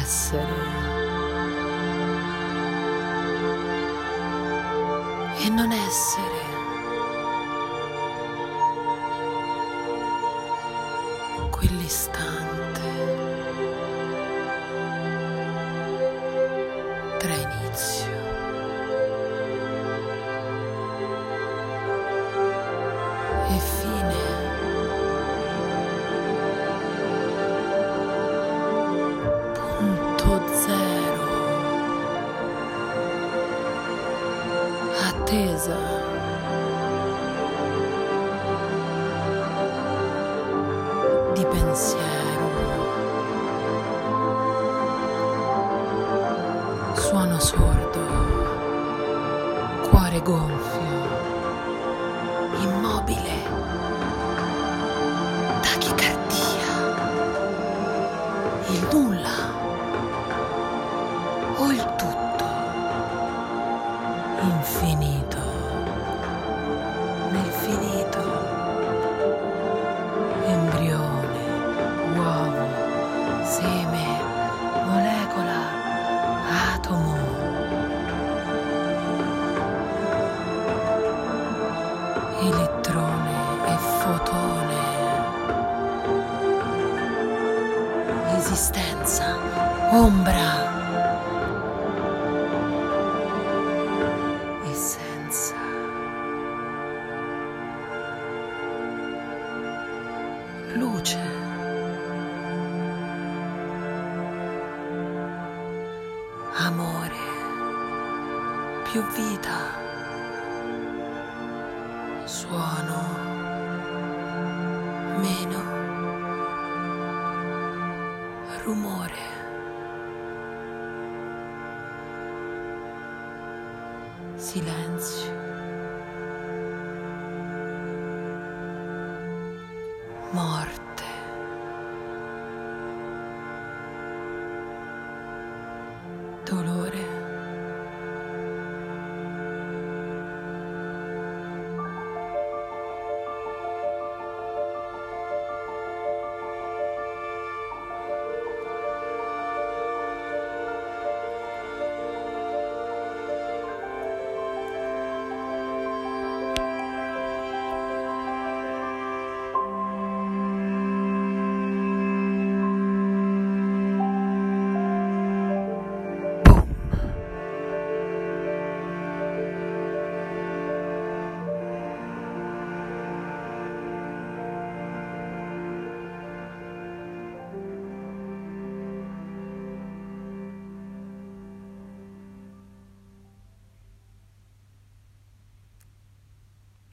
essere e non essere. Quell'istante zero. Attesa. Di pensiero. Suono sordo. Cuore gonfio. Atomo. Elettrone e fotone. Esistenza. Ombra. Essenza. Luce. amore, più vita, suono, meno, rumore. Silenzio. Morte.